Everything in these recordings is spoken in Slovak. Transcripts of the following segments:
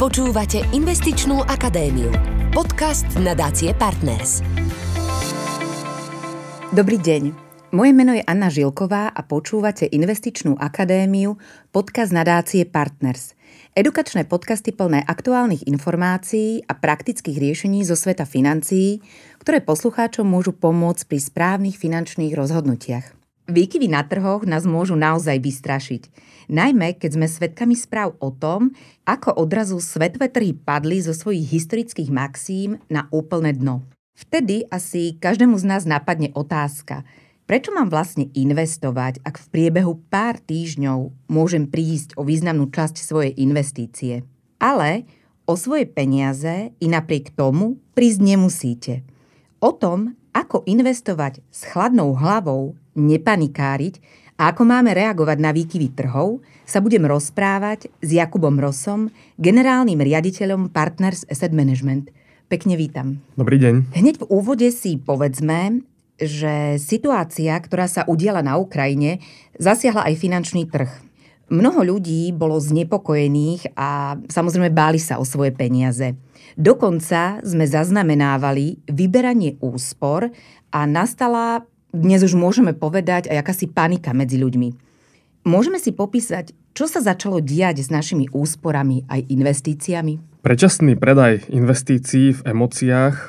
Počúvate Investičnú akadémiu. Podcast nadácie Partners. Dobrý deň. Moje meno je Anna Žilková a počúvate Investičnú akadémiu, podcast nadácie Partners. Edukačné podcasty plné aktuálnych informácií a praktických riešení zo sveta financií, ktoré poslucháčom môžu pomôcť pri správnych finančných rozhodnutiach. Výkyvy na trhoch nás môžu naozaj vystrašiť. Najmä, keď sme svedkami správ o tom, ako odrazu svetové trhy padli zo svojich historických maxím na úplné dno. Vtedy asi každému z nás napadne otázka, prečo mám vlastne investovať, ak v priebehu pár týždňov môžem prísť o významnú časť svojej investície. Ale o svoje peniaze i napriek tomu prísť nemusíte. O tom, ako investovať s chladnou hlavou, nepanikáriť a ako máme reagovať na výkyvy trhov, sa budem rozprávať s Jakubom Rosom, generálnym riaditeľom Partners Asset Management. Pekne vítam. Dobrý deň. Hneď v úvode si povedzme, že situácia, ktorá sa udiala na Ukrajine, zasiahla aj finančný trh. Mnoho ľudí bolo znepokojených a samozrejme báli sa o svoje peniaze. Dokonca sme zaznamenávali vyberanie úspor a nastala, dnes už môžeme povedať, aj akási panika medzi ľuďmi. Môžeme si popísať, čo sa začalo diať s našimi úsporami aj investíciami? Predčasný predaj investícií v emóciách e,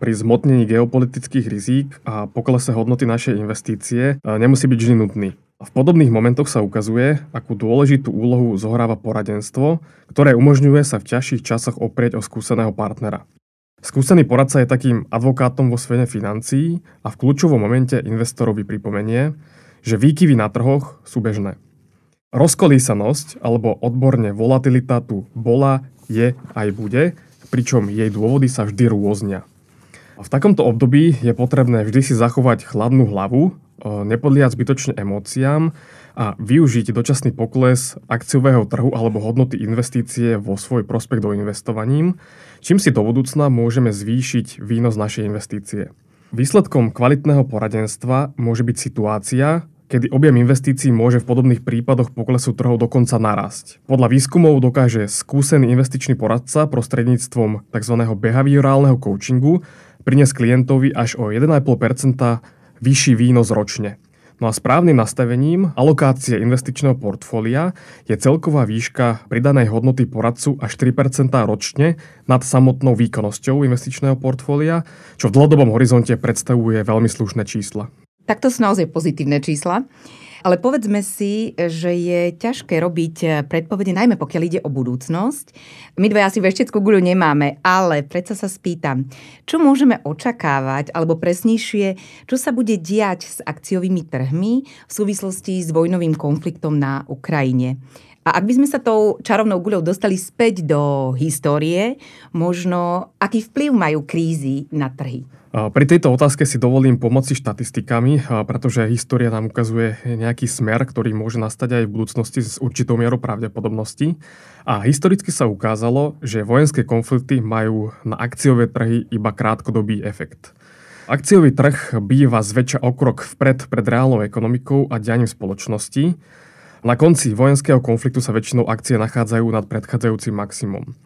pri zmotnení geopolitických rizík a poklese hodnoty našej investície e, nemusí byť vždy nutný. V podobných momentoch sa ukazuje, akú dôležitú úlohu zohráva poradenstvo, ktoré umožňuje sa v ťažších časoch oprieť o skúseného partnera. Skúsený poradca je takým advokátom vo svete financií a v kľúčovom momente investorovi pripomenie, že výkyvy na trhoch sú bežné. Rozkolísanosť alebo odborne volatilita tu bola, je aj bude, pričom jej dôvody sa vždy rôznia. A v takomto období je potrebné vždy si zachovať chladnú hlavu, e, nepodliať zbytočne emóciám a využiť dočasný pokles akciového trhu alebo hodnoty investície vo svoj prospekt do investovaním, čím si do budúcna môžeme zvýšiť výnos našej investície. Výsledkom kvalitného poradenstva môže byť situácia, kedy objem investícií môže v podobných prípadoch poklesu trhov dokonca narásť. Podľa výskumov dokáže skúsený investičný poradca prostredníctvom tzv. behaviorálneho coachingu priniesť klientovi až o 1,5% vyšší výnos ročne. No a správnym nastavením alokácie investičného portfólia je celková výška pridanej hodnoty poradcu až 3% ročne nad samotnou výkonnosťou investičného portfólia, čo v dlhodobom horizonte predstavuje veľmi slušné čísla. Tak to sú naozaj pozitívne čísla. Ale povedzme si, že je ťažké robiť predpovede, najmä pokiaľ ide o budúcnosť. My dve asi vešteckú guľu nemáme, ale predsa sa spýtam, čo môžeme očakávať, alebo presnejšie, čo sa bude diať s akciovými trhmi v súvislosti s vojnovým konfliktom na Ukrajine. A ak by sme sa tou čarovnou guľou dostali späť do histórie, možno aký vplyv majú krízy na trhy? Pri tejto otázke si dovolím pomoci štatistikami, pretože história nám ukazuje nejaký smer, ktorý môže nastať aj v budúcnosti s určitou mierou pravdepodobnosti. A historicky sa ukázalo, že vojenské konflikty majú na akciové trhy iba krátkodobý efekt. Akciový trh býva zväčša okrok vpred pred reálnou ekonomikou a dianím spoločnosti. Na konci vojenského konfliktu sa väčšinou akcie nachádzajú nad predchádzajúcim maximum.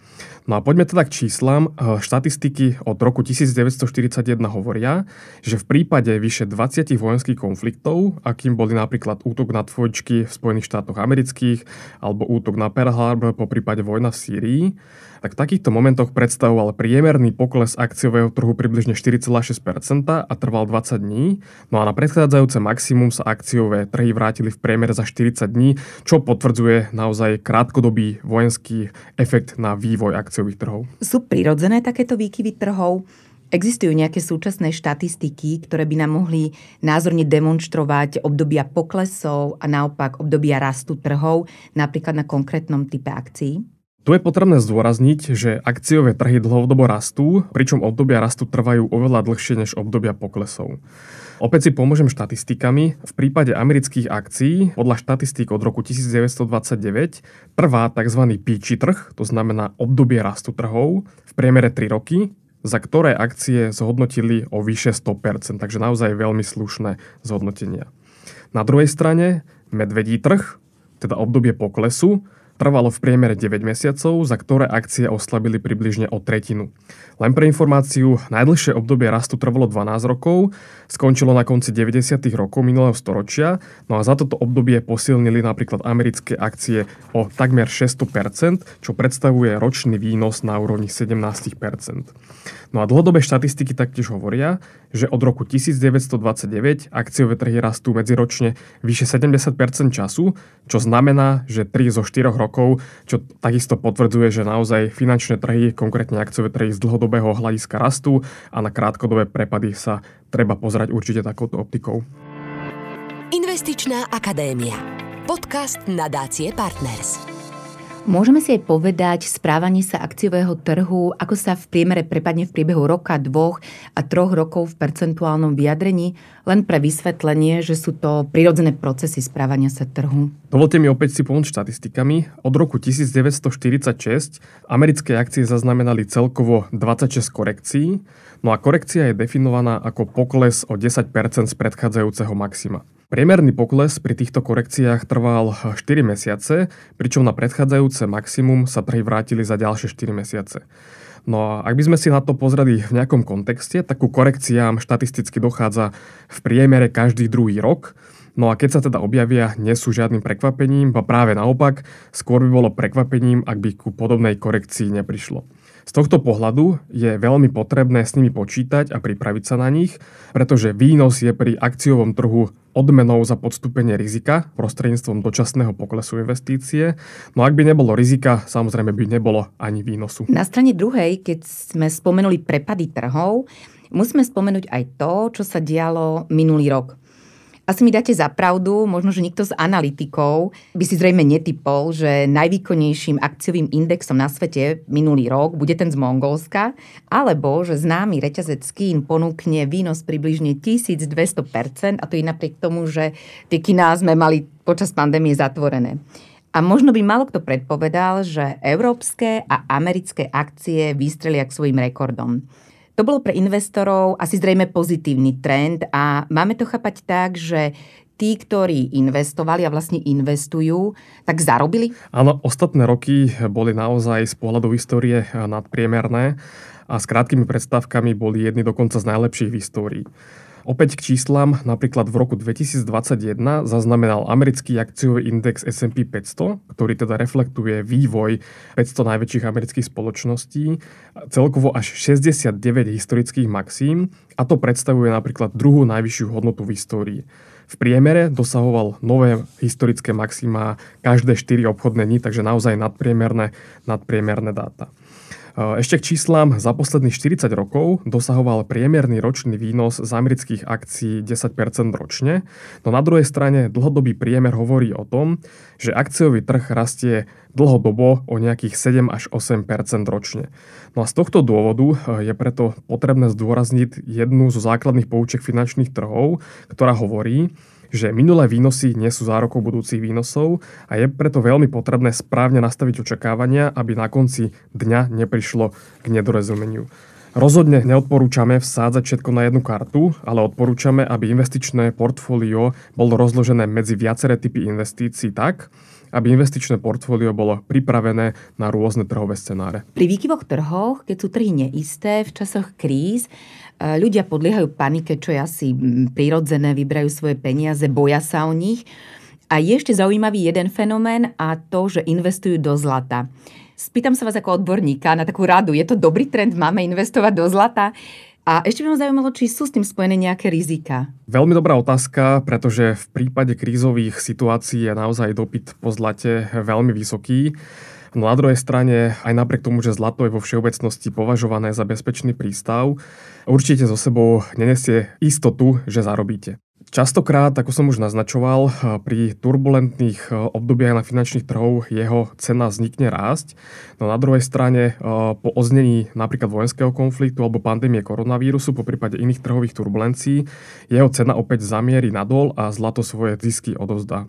No a poďme teda k číslam. Eh, štatistiky od roku 1941 hovoria, že v prípade vyše 20 vojenských konfliktov, akým boli napríklad útok na dvojčky v Spojených štátoch amerických alebo útok na Pearl Harbor po prípade vojna v Sýrii, tak v takýchto momentoch predstavoval priemerný pokles akciového trhu približne 4,6% a trval 20 dní, no a na predchádzajúce maximum sa akciové trhy vrátili v priemere za 40 dní, čo potvrdzuje naozaj krátkodobý vojenský efekt na vývoj akciových trhov. Sú prirodzené takéto výkyvy trhov? Existujú nejaké súčasné štatistiky, ktoré by nám mohli názorne demonstrovať obdobia poklesov a naopak obdobia rastu trhov, napríklad na konkrétnom type akcií? Tu je potrebné zdôrazniť, že akciové trhy dlhodobo rastú, pričom obdobia rastu trvajú oveľa dlhšie než obdobia poklesov. Opäť si pomôžem štatistikami. V prípade amerických akcií, podľa štatistík od roku 1929, trvá tzv. píči trh, to znamená obdobie rastu trhov, v priemere 3 roky, za ktoré akcie zhodnotili o vyše 100%, takže naozaj veľmi slušné zhodnotenia. Na druhej strane medvedí trh, teda obdobie poklesu, trvalo v priemere 9 mesiacov, za ktoré akcie oslabili približne o tretinu. Len pre informáciu, najdlhšie obdobie rastu trvalo 12 rokov, skončilo na konci 90. rokov minulého storočia, no a za toto obdobie posilnili napríklad americké akcie o takmer 600%, čo predstavuje ročný výnos na úrovni 17%. No a dlhodobé štatistiky taktiež hovoria, že od roku 1929 akciové trhy rastú medziročne vyše 70% času, čo znamená, že 3 zo 4 rokov, čo takisto potvrdzuje, že naozaj finančné trhy, konkrétne akciové trhy z dlhodobého hľadiska rastú a na krátkodobé prepady sa treba pozerať určite takouto optikou. Investičná akadémia. Podcast nadácie Partners. Môžeme si aj povedať správanie sa akciového trhu, ako sa v priemere prepadne v priebehu roka, dvoch a troch rokov v percentuálnom vyjadrení, len pre vysvetlenie, že sú to prirodzené procesy správania sa trhu. Dovolte mi opäť si pomôcť štatistikami. Od roku 1946 americké akcie zaznamenali celkovo 26 korekcií, no a korekcia je definovaná ako pokles o 10% z predchádzajúceho maxima. Priemerný pokles pri týchto korekciách trval 4 mesiace, pričom na predchádzajúce maximum sa trhy vrátili za ďalšie 4 mesiace. No a ak by sme si na to pozreli v nejakom kontexte, tak ku korekciám štatisticky dochádza v priemere každý druhý rok, No a keď sa teda objavia, nie sú žiadnym prekvapením, a práve naopak, skôr by bolo prekvapením, ak by ku podobnej korekcii neprišlo. Z tohto pohľadu je veľmi potrebné s nimi počítať a pripraviť sa na nich, pretože výnos je pri akciovom trhu odmenou za podstúpenie rizika prostredníctvom dočasného poklesu investície. No ak by nebolo rizika, samozrejme by nebolo ani výnosu. Na strane druhej, keď sme spomenuli prepady trhov, musíme spomenúť aj to, čo sa dialo minulý rok. Asi mi dáte za pravdu, možno, že nikto z analytikov by si zrejme netypol, že najvýkonnejším akciovým indexom na svete minulý rok bude ten z Mongolska, alebo že známy reťazec Kín ponúkne výnos približne 1200% a to je napriek tomu, že tie kiná sme mali počas pandémie zatvorené. A možno by malo kto predpovedal, že európske a americké akcie vystrelia k svojim rekordom. To bolo pre investorov asi zrejme pozitívny trend a máme to chápať tak, že tí, ktorí investovali a vlastne investujú, tak zarobili? Áno, ostatné roky boli naozaj z pohľadu histórie nadpriemerné a s krátkými predstavkami boli jedni dokonca z najlepších v histórii. Opäť k číslam, napríklad v roku 2021 zaznamenal americký akciový index S&P 500, ktorý teda reflektuje vývoj 500 najväčších amerických spoločností, celkovo až 69 historických maxím a to predstavuje napríklad druhú najvyššiu hodnotu v histórii. V priemere dosahoval nové historické maxima každé 4 obchodné dni, takže naozaj nadpriemerné, nadpriemerné dáta. Ešte k číslam, za posledných 40 rokov dosahoval priemerný ročný výnos z amerických akcií 10% ročne, no na druhej strane dlhodobý priemer hovorí o tom, že akciový trh rastie dlhodobo o nejakých 7 až 8 ročne. No a z tohto dôvodu je preto potrebné zdôrazniť jednu zo základných pouček finančných trhov, ktorá hovorí, že minulé výnosy nie sú zárokou budúcich výnosov a je preto veľmi potrebné správne nastaviť očakávania, aby na konci dňa neprišlo k nedorozumeniu. Rozhodne neodporúčame vsádzať všetko na jednu kartu, ale odporúčame, aby investičné portfólio bolo rozložené medzi viaceré typy investícií tak, aby investičné portfólio bolo pripravené na rôzne trhové scenáre. Pri výkyvoch trhoch, keď sú trhy neisté, v časoch kríz, E, ľudia podliehajú panike, čo je asi prirodzené, vyberajú svoje peniaze, boja sa o nich. A je ešte zaujímavý jeden fenomén a to, že investujú do zlata. Spýtam sa vás ako odborníka na takú radu. Je to dobrý trend? Máme investovať do zlata? A ešte by ma zaujímalo, či sú s tým spojené nejaké rizika. Veľmi dobrá otázka, pretože v prípade krízových situácií je naozaj dopyt po zlate veľmi vysoký. No na druhej strane, aj napriek tomu, že zlato je vo všeobecnosti považované za bezpečný prístav, určite so sebou nenesie istotu, že zarobíte. Častokrát, ako som už naznačoval, pri turbulentných e, obdobiach na finančných trhoch jeho cena vznikne rásť, no na druhej strane e, po oznení napríklad vojenského konfliktu alebo pandémie koronavírusu, po prípade iných trhových turbulencií, jeho cena opäť zamierí nadol a zlato svoje zisky odovzdá.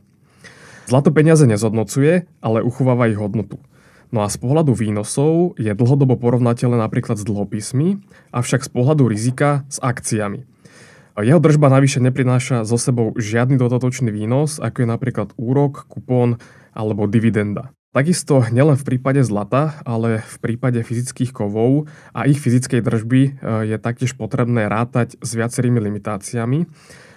Zlato peniaze nezhodnocuje, ale uchováva ich hodnotu. No a z pohľadu výnosov je dlhodobo porovnateľné napríklad s dlhopismi, avšak z pohľadu rizika s akciami. Jeho držba navyše neprináša so sebou žiadny dodatočný výnos, ako je napríklad úrok, kupón alebo dividenda. Takisto nielen v prípade zlata, ale v prípade fyzických kovov a ich fyzickej držby e, je taktiež potrebné rátať s viacerými limitáciami.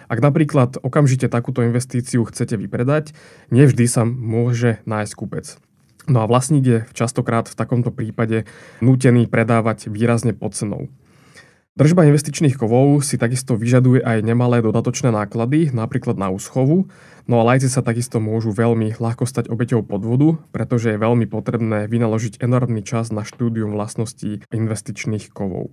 Ak napríklad okamžite takúto investíciu chcete vypredať, nevždy sa môže nájsť kúpec. No a vlastník je častokrát v takomto prípade nútený predávať výrazne pod cenou. Držba investičných kovov si takisto vyžaduje aj nemalé dodatočné náklady, napríklad na úschovu, no a lajci sa takisto môžu veľmi ľahko stať obeťou podvodu, pretože je veľmi potrebné vynaložiť enormný čas na štúdium vlastností investičných kovov.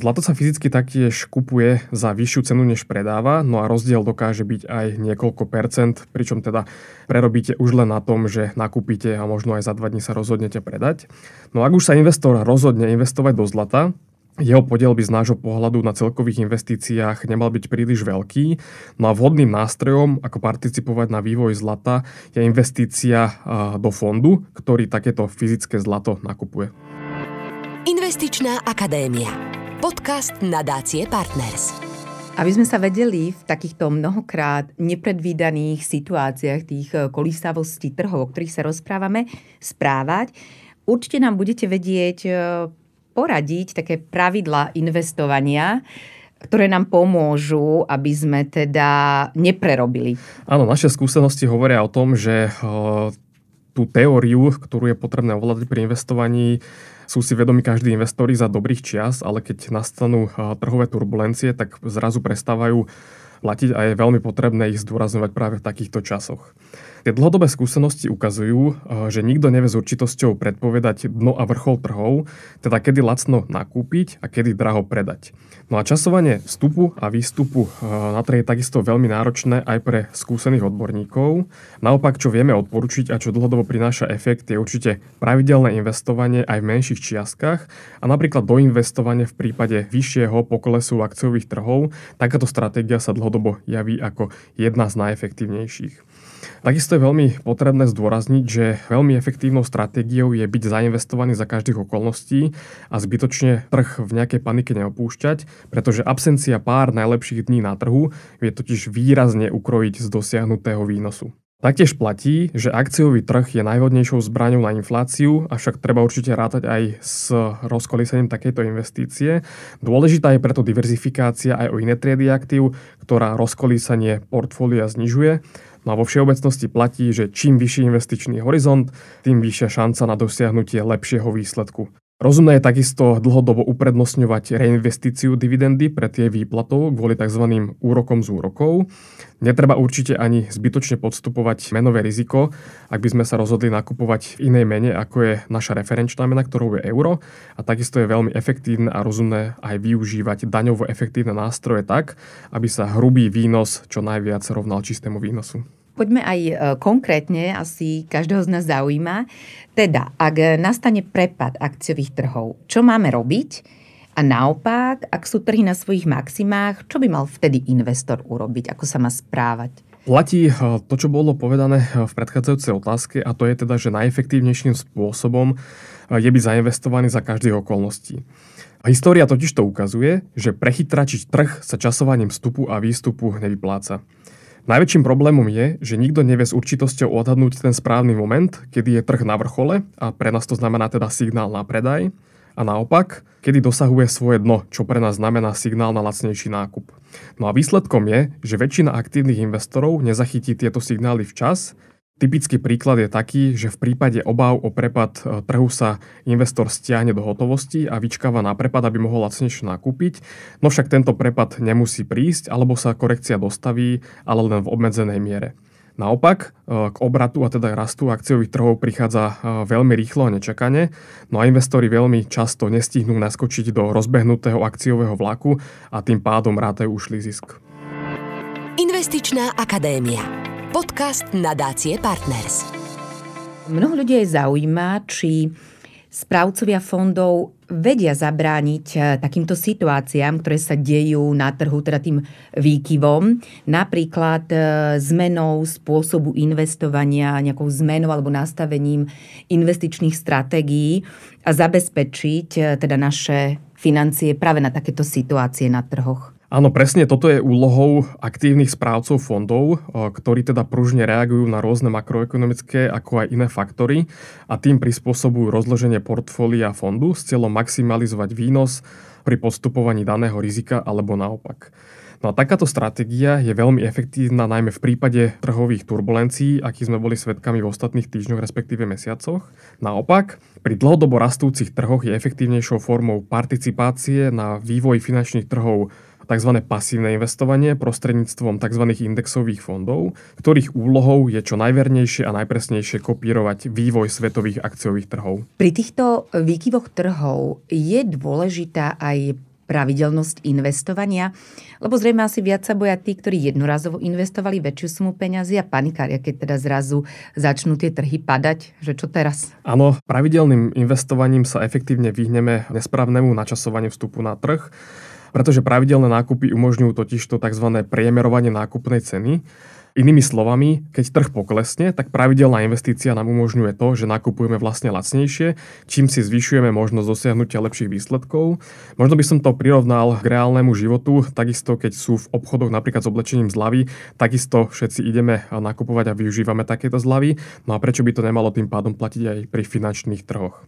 Zlato sa fyzicky taktiež kupuje za vyššiu cenu, než predáva, no a rozdiel dokáže byť aj niekoľko percent, pričom teda prerobíte už len na tom, že nakúpite a možno aj za dva dní sa rozhodnete predať. No ak už sa investor rozhodne investovať do zlata, jeho podiel by z nášho pohľadu na celkových investíciách nemal byť príliš veľký. No a vhodným nástrojom, ako participovať na vývoj zlata, je investícia do fondu, ktorý takéto fyzické zlato nakupuje. Investičná akadémia. Podcast nadácie Partners. Aby sme sa vedeli v takýchto mnohokrát nepredvídaných situáciách tých e, kolísavostí trhov, o ktorých sa rozprávame, správať, určite nám budete vedieť e, poradiť také pravidla investovania, ktoré nám pomôžu, aby sme teda neprerobili. Áno, naše skúsenosti hovoria o tom, že eh, tú teóriu, ktorú je potrebné ovládať pri investovaní, sú si vedomi každý investori za dobrých čias, ale keď nastanú eh, trhové turbulencie, tak zrazu prestávajú platiť a je veľmi potrebné ich zdôrazňovať práve v takýchto časoch. Tie dlhodobé skúsenosti ukazujú, eh, že nikto nevie s určitosťou predpovedať dno a vrchol trhov, teda kedy lacno nakúpiť a kedy draho predať. No a časovanie vstupu a výstupu eh, na trh je takisto veľmi náročné aj pre skúsených odborníkov. Naopak, čo vieme odporučiť a čo dlhodobo prináša efekt, je určite pravidelné investovanie aj v menších čiastkách a napríklad doinvestovanie v prípade vyššieho poklesu akciových trhov. Takáto stratégia sa dlhodobo javí ako jedna z najefektívnejších. Takisto je veľmi potrebné zdôrazniť, že veľmi efektívnou stratégiou je byť zainvestovaný za každých okolností a zbytočne trh v nejakej panike neopúšťať, pretože absencia pár najlepších dní na trhu vie totiž výrazne ukrojiť z dosiahnutého výnosu. Taktiež platí, že akciový trh je najhodnejšou zbraňou na infláciu, avšak treba určite rátať aj s rozkolísením takejto investície. Dôležitá je preto diverzifikácia aj o iné triedy aktív, ktorá rozkolísanie portfólia znižuje No a vo všeobecnosti platí, že čím vyšší investičný horizont, tým vyššia šanca na dosiahnutie lepšieho výsledku. Rozumné je takisto dlhodobo uprednostňovať reinvestíciu dividendy pred jej výplatou kvôli tzv. úrokom z úrokov. Netreba určite ani zbytočne podstupovať menové riziko, ak by sme sa rozhodli nakupovať v inej mene, ako je naša referenčná mena, ktorou je euro. A takisto je veľmi efektívne a rozumné aj využívať daňovo efektívne nástroje tak, aby sa hrubý výnos čo najviac rovnal čistému výnosu. Poďme aj e, konkrétne, asi každého z nás zaujíma. Teda, ak nastane prepad akciových trhov, čo máme robiť? A naopak, ak sú trhy na svojich maximách, čo by mal vtedy investor urobiť? Ako sa má správať? Platí e, to, čo bolo povedané e, v predchádzajúcej otázke a to je teda, že najefektívnejším spôsobom je byť zainvestovaný za každých okolností. História totiž to ukazuje, že prechytračiť trh sa časovaním vstupu a výstupu nevypláca. Najväčším problémom je, že nikto nevie s určitosťou odhadnúť ten správny moment, kedy je trh na vrchole a pre nás to znamená teda signál na predaj a naopak, kedy dosahuje svoje dno, čo pre nás znamená signál na lacnejší nákup. No a výsledkom je, že väčšina aktívnych investorov nezachytí tieto signály včas Typický príklad je taký, že v prípade obáv o prepad e, trhu sa investor stiahne do hotovosti a vyčkáva na prepad, aby mohol lacnejšie nakúpiť, no však tento prepad nemusí prísť, alebo sa korekcia dostaví, ale len v obmedzenej miere. Naopak, e, k obratu a teda rastu akciových trhov prichádza e, veľmi rýchlo a nečakane, no a investori veľmi často nestihnú naskočiť do rozbehnutého akciového vlaku a tým pádom rátajú ušlý zisk. Investičná akadémia. Podcast nadácie Partners. Mnoho ľudí aj zaujíma, či správcovia fondov vedia zabrániť eh, takýmto situáciám, ktoré sa dejú na trhu, teda tým výkyvom, napríklad eh, zmenou spôsobu investovania, nejakou zmenou alebo nastavením investičných stratégií a zabezpečiť eh, teda naše financie práve na takéto situácie na trhoch. Áno, presne toto je úlohou aktívnych správcov fondov, ktorí teda pružne reagujú na rôzne makroekonomické ako aj iné faktory a tým prispôsobujú rozloženie portfólia fondu s cieľom maximalizovať výnos pri postupovaní daného rizika alebo naopak. No a takáto stratégia je veľmi efektívna najmä v prípade trhových turbulencií, akých sme boli svedkami v ostatných týždňoch, respektíve mesiacoch. Naopak, pri dlhodobo rastúcich trhoch je efektívnejšou formou participácie na vývoj finančných trhov tzv. pasívne investovanie prostredníctvom tzv. indexových fondov, ktorých úlohou je čo najvernejšie a najpresnejšie kopírovať vývoj svetových akciových trhov. Pri týchto výkyvoch trhov je dôležitá aj pravidelnosť investovania, lebo zrejme asi viac sa boja tí, ktorí jednorazovo investovali väčšiu sumu peňazí a panikária, keď teda zrazu začnú tie trhy padať, že čo teraz? Áno, pravidelným investovaním sa efektívne vyhneme nesprávnemu načasovaniu vstupu na trh pretože pravidelné nákupy umožňujú totiž to tzv. priemerovanie nákupnej ceny. Inými slovami, keď trh poklesne, tak pravidelná investícia nám umožňuje to, že nakupujeme vlastne lacnejšie, čím si zvyšujeme možnosť dosiahnutia lepších výsledkov. Možno by som to prirovnal k reálnemu životu, takisto keď sú v obchodoch napríklad s oblečením zľavy, takisto všetci ideme nakupovať a využívame takéto zľavy, no a prečo by to nemalo tým pádom platiť aj pri finančných trhoch.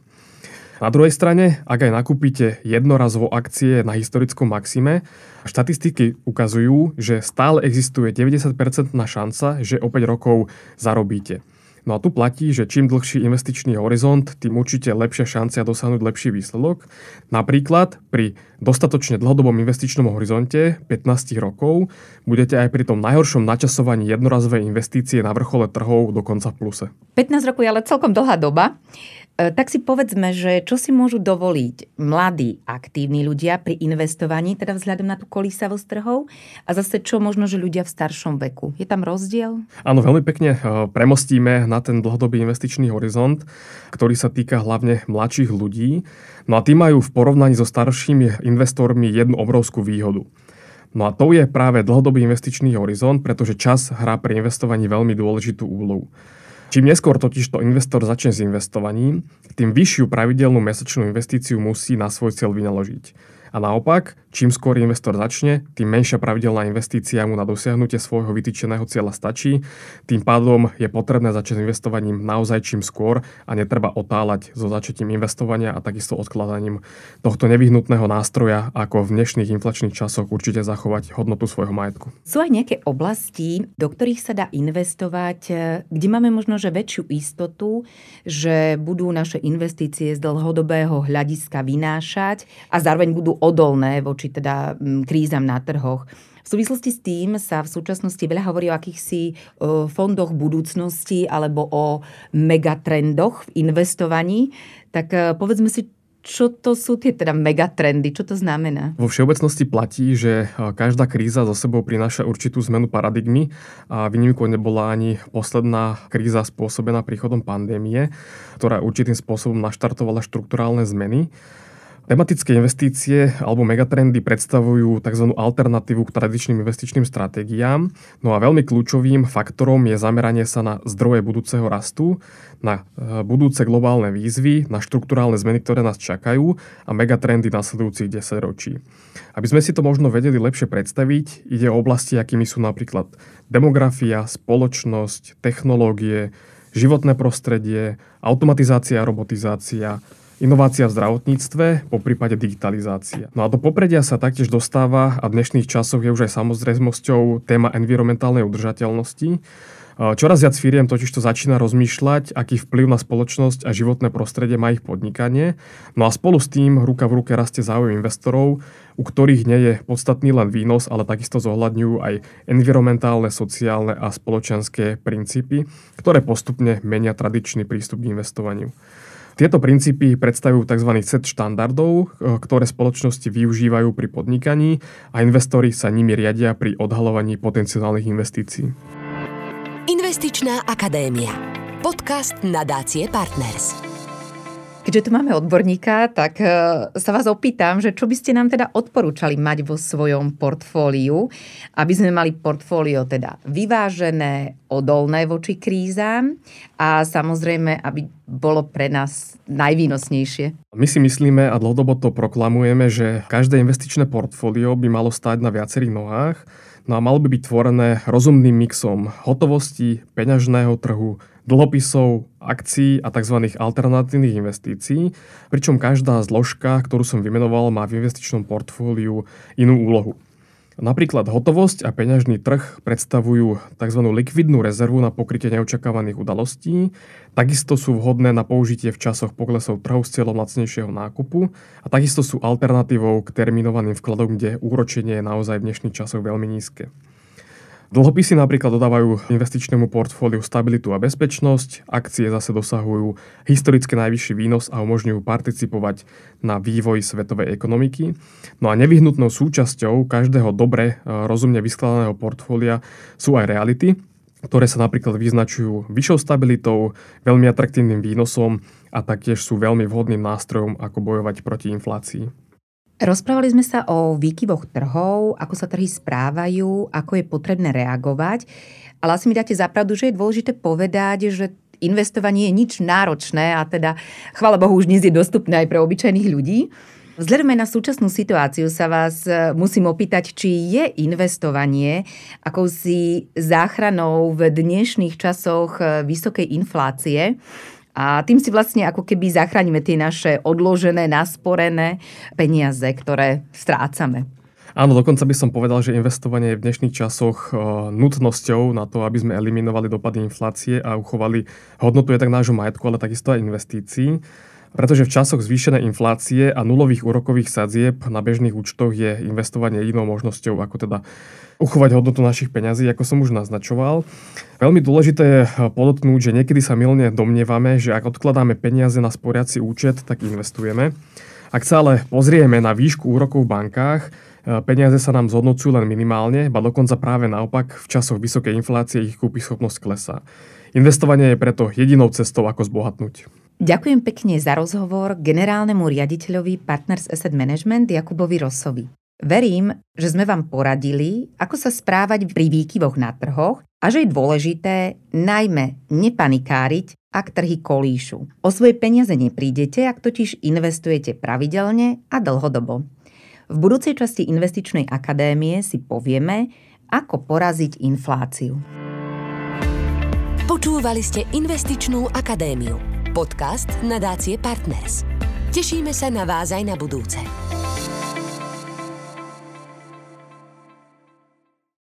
Na druhej strane, ak aj nakúpite jednorazovo akcie na historickom maxime, štatistiky ukazujú, že stále existuje 90% šanca, že o 5 rokov zarobíte. No a tu platí, že čím dlhší investičný horizont, tým určite lepšia šancia dosiahnuť lepší výsledok. Napríklad pri dostatočne dlhodobom investičnom horizonte 15 rokov budete aj pri tom najhoršom načasovaní jednorazovej investície na vrchole trhov dokonca v pluse. 15 rokov je ale celkom dlhá doba. E, tak si povedzme, že čo si môžu dovoliť mladí, aktívni ľudia pri investovaní, teda vzhľadom na tú kolísavosť trhov a zase čo možno, že ľudia v staršom veku. Je tam rozdiel? Áno, veľmi pekne e, premostíme na ten dlhodobý investičný horizont, ktorý sa týka hlavne mladších ľudí. No a tí majú v porovnaní so staršími investormi jednu obrovskú výhodu. No a to je práve dlhodobý investičný horizont, pretože čas hrá pri investovaní veľmi dôležitú úlohu. Čím neskôr totiž to investor začne s investovaním, tým vyššiu pravidelnú mesačnú investíciu musí na svoj cieľ vynaložiť. A naopak, čím skôr investor začne, tým menšia pravidelná investícia mu na dosiahnutie svojho vytýčeného cieľa stačí. Tým pádom je potrebné začať investovaním naozaj čím skôr a netreba otáľať so začatím investovania a takisto odkladaním tohto nevyhnutného nástroja, ako v dnešných inflačných časoch určite zachovať hodnotu svojho majetku. Sú aj nejaké oblasti, do ktorých sa dá investovať, kde máme možno že väčšiu istotu, že budú naše investície z dlhodobého hľadiska vynášať a zároveň budú odolné voči teda mm, krízam na trhoch. V súvislosti s tým sa v súčasnosti veľa hovorí o akýchsi fondoch budúcnosti alebo o megatrendoch v investovaní. Tak e, povedzme si, čo to sú tie teda megatrendy? Čo to znamená? Vo všeobecnosti platí, že e, každá kríza zo sebou prináša určitú zmenu paradigmy a výnimkou nebola ani posledná kríza spôsobená príchodom pandémie, ktorá určitým spôsobom naštartovala štruktúrálne zmeny. Tematické investície alebo megatrendy predstavujú tzv. alternatívu k tradičným investičným stratégiám. No a veľmi kľúčovým faktorom je zameranie sa na zdroje budúceho rastu, na e, budúce globálne výzvy, na štruktúrálne zmeny, ktoré nás čakajú a megatrendy nasledujúcich 10 ročí. Aby sme si to možno vedeli lepšie predstaviť, ide o oblasti, akými sú napríklad demografia, spoločnosť, technológie, životné prostredie, automatizácia a robotizácia, inovácia v zdravotníctve, po prípade digitalizácia. No a do popredia sa taktiež dostáva a v dnešných časoch je už aj samozrejmosťou téma environmentálnej udržateľnosti. Čoraz viac firiem totiž to začína rozmýšľať, aký vplyv na spoločnosť a životné prostredie má ich podnikanie. No a spolu s tým ruka v ruke rastie záujem investorov, u ktorých nie je podstatný len výnos, ale takisto zohľadňujú aj environmentálne, sociálne a spoločenské princípy, ktoré postupne menia tradičný prístup k investovaniu. Tieto princípy predstavujú tzv. set štandardov, e, ktoré spoločnosti využívajú pri podnikaní a investori sa nimi riadia pri odhalovaní potenciálnych investícií. Investičná akadémia. Podcast nadácie Partners. Keďže tu máme odborníka, tak e, sa vás opýtam, že čo by ste nám teda odporúčali mať vo svojom portfóliu, aby sme mali portfólio teda vyvážené, odolné voči krízam a samozrejme, aby bolo pre nás najvýnosnejšie. My si myslíme a dlhodobo to proklamujeme, že každé investičné portfólio by malo stať na viacerých nohách, no a malo by byť tvorené rozumným mixom hotovosti, peňažného trhu, dlhopisov, akcií a tzv. alternatívnych investícií, pričom každá zložka, ktorú som vymenoval, má v investičnom portfóliu inú úlohu. Napríklad hotovosť a peňažný trh predstavujú tzv. likvidnú rezervu na pokrytie neočakávaných udalostí, takisto sú vhodné na použitie v časoch poklesov trhov s cieľom lacnejšieho nákupu a takisto sú alternatívou k terminovaným vkladom, kde úročenie je naozaj v dnešných časoch veľmi nízke. Dlhopisy napríklad dodávajú investičnému portfóliu stabilitu a bezpečnosť, akcie zase dosahujú historicky najvyšší výnos a umožňujú participovať na vývoji svetovej ekonomiky. No a nevyhnutnou súčasťou každého dobre e, rozumne vyskladaného portfólia sú aj reality, ktoré sa napríklad vyznačujú vyššou stabilitou, veľmi atraktívnym výnosom a taktiež sú veľmi vhodným nástrojom, ako bojovať proti inflácii. Rozprávali sme sa o výkyvoch trhov, ako sa trhy správajú, ako je potrebné reagovať, ale asi mi dáte zapravdu, že je dôležité povedať, že investovanie je nič náročné a teda, chvála Bohu, už dnes je dostupné aj pre obyčajných ľudí. Vzhľadom na súčasnú situáciu sa vás e, musím opýtať, či je investovanie akousi záchranou v dnešných časoch e, vysokej inflácie a tým si vlastne ako keby zachránime tie naše odložené, nasporené peniaze, ktoré strácame. Áno, dokonca by som povedal, že investovanie je v dnešných časoch e, nutnosťou na to, aby sme eliminovali dopady inflácie a uchovali hodnotu jednak nášho majetku, ale takisto aj investícií. Pretože v časoch zvýšenej inflácie a nulových úrokových sadzieb na bežných účtoch je investovanie jedinou možnosťou, ako teda uchovať hodnotu našich peňazí, ako som už naznačoval. Veľmi dôležité je podotknúť, že niekedy sa milne domnievame, že ak odkladáme peniaze na sporiaci účet, tak investujeme. Ak sa ale pozrieme na výšku úrokov v bankách, peniaze sa nám zhodnocujú len minimálne, ba dokonca práve naopak v časoch vysokej inflácie ich schopnosť klesá. Investovanie je preto jedinou cestou, ako zbohatnúť. Ďakujem pekne za rozhovor generálnemu riaditeľovi Partners Asset Management Jakubovi Rosovi. Verím, že sme vám poradili, ako sa správať pri výkyvoch na trhoch a že je dôležité najmä nepanikáriť, ak trhy kolíšu. O svoje peniaze neprídete, ak totiž investujete pravidelne a dlhodobo. V budúcej časti Investičnej akadémie si povieme, ako poraziť infláciu. Počúvali ste Investičnú akadémiu podcast nadácie Partners. Tešíme sa na vás aj na budúce.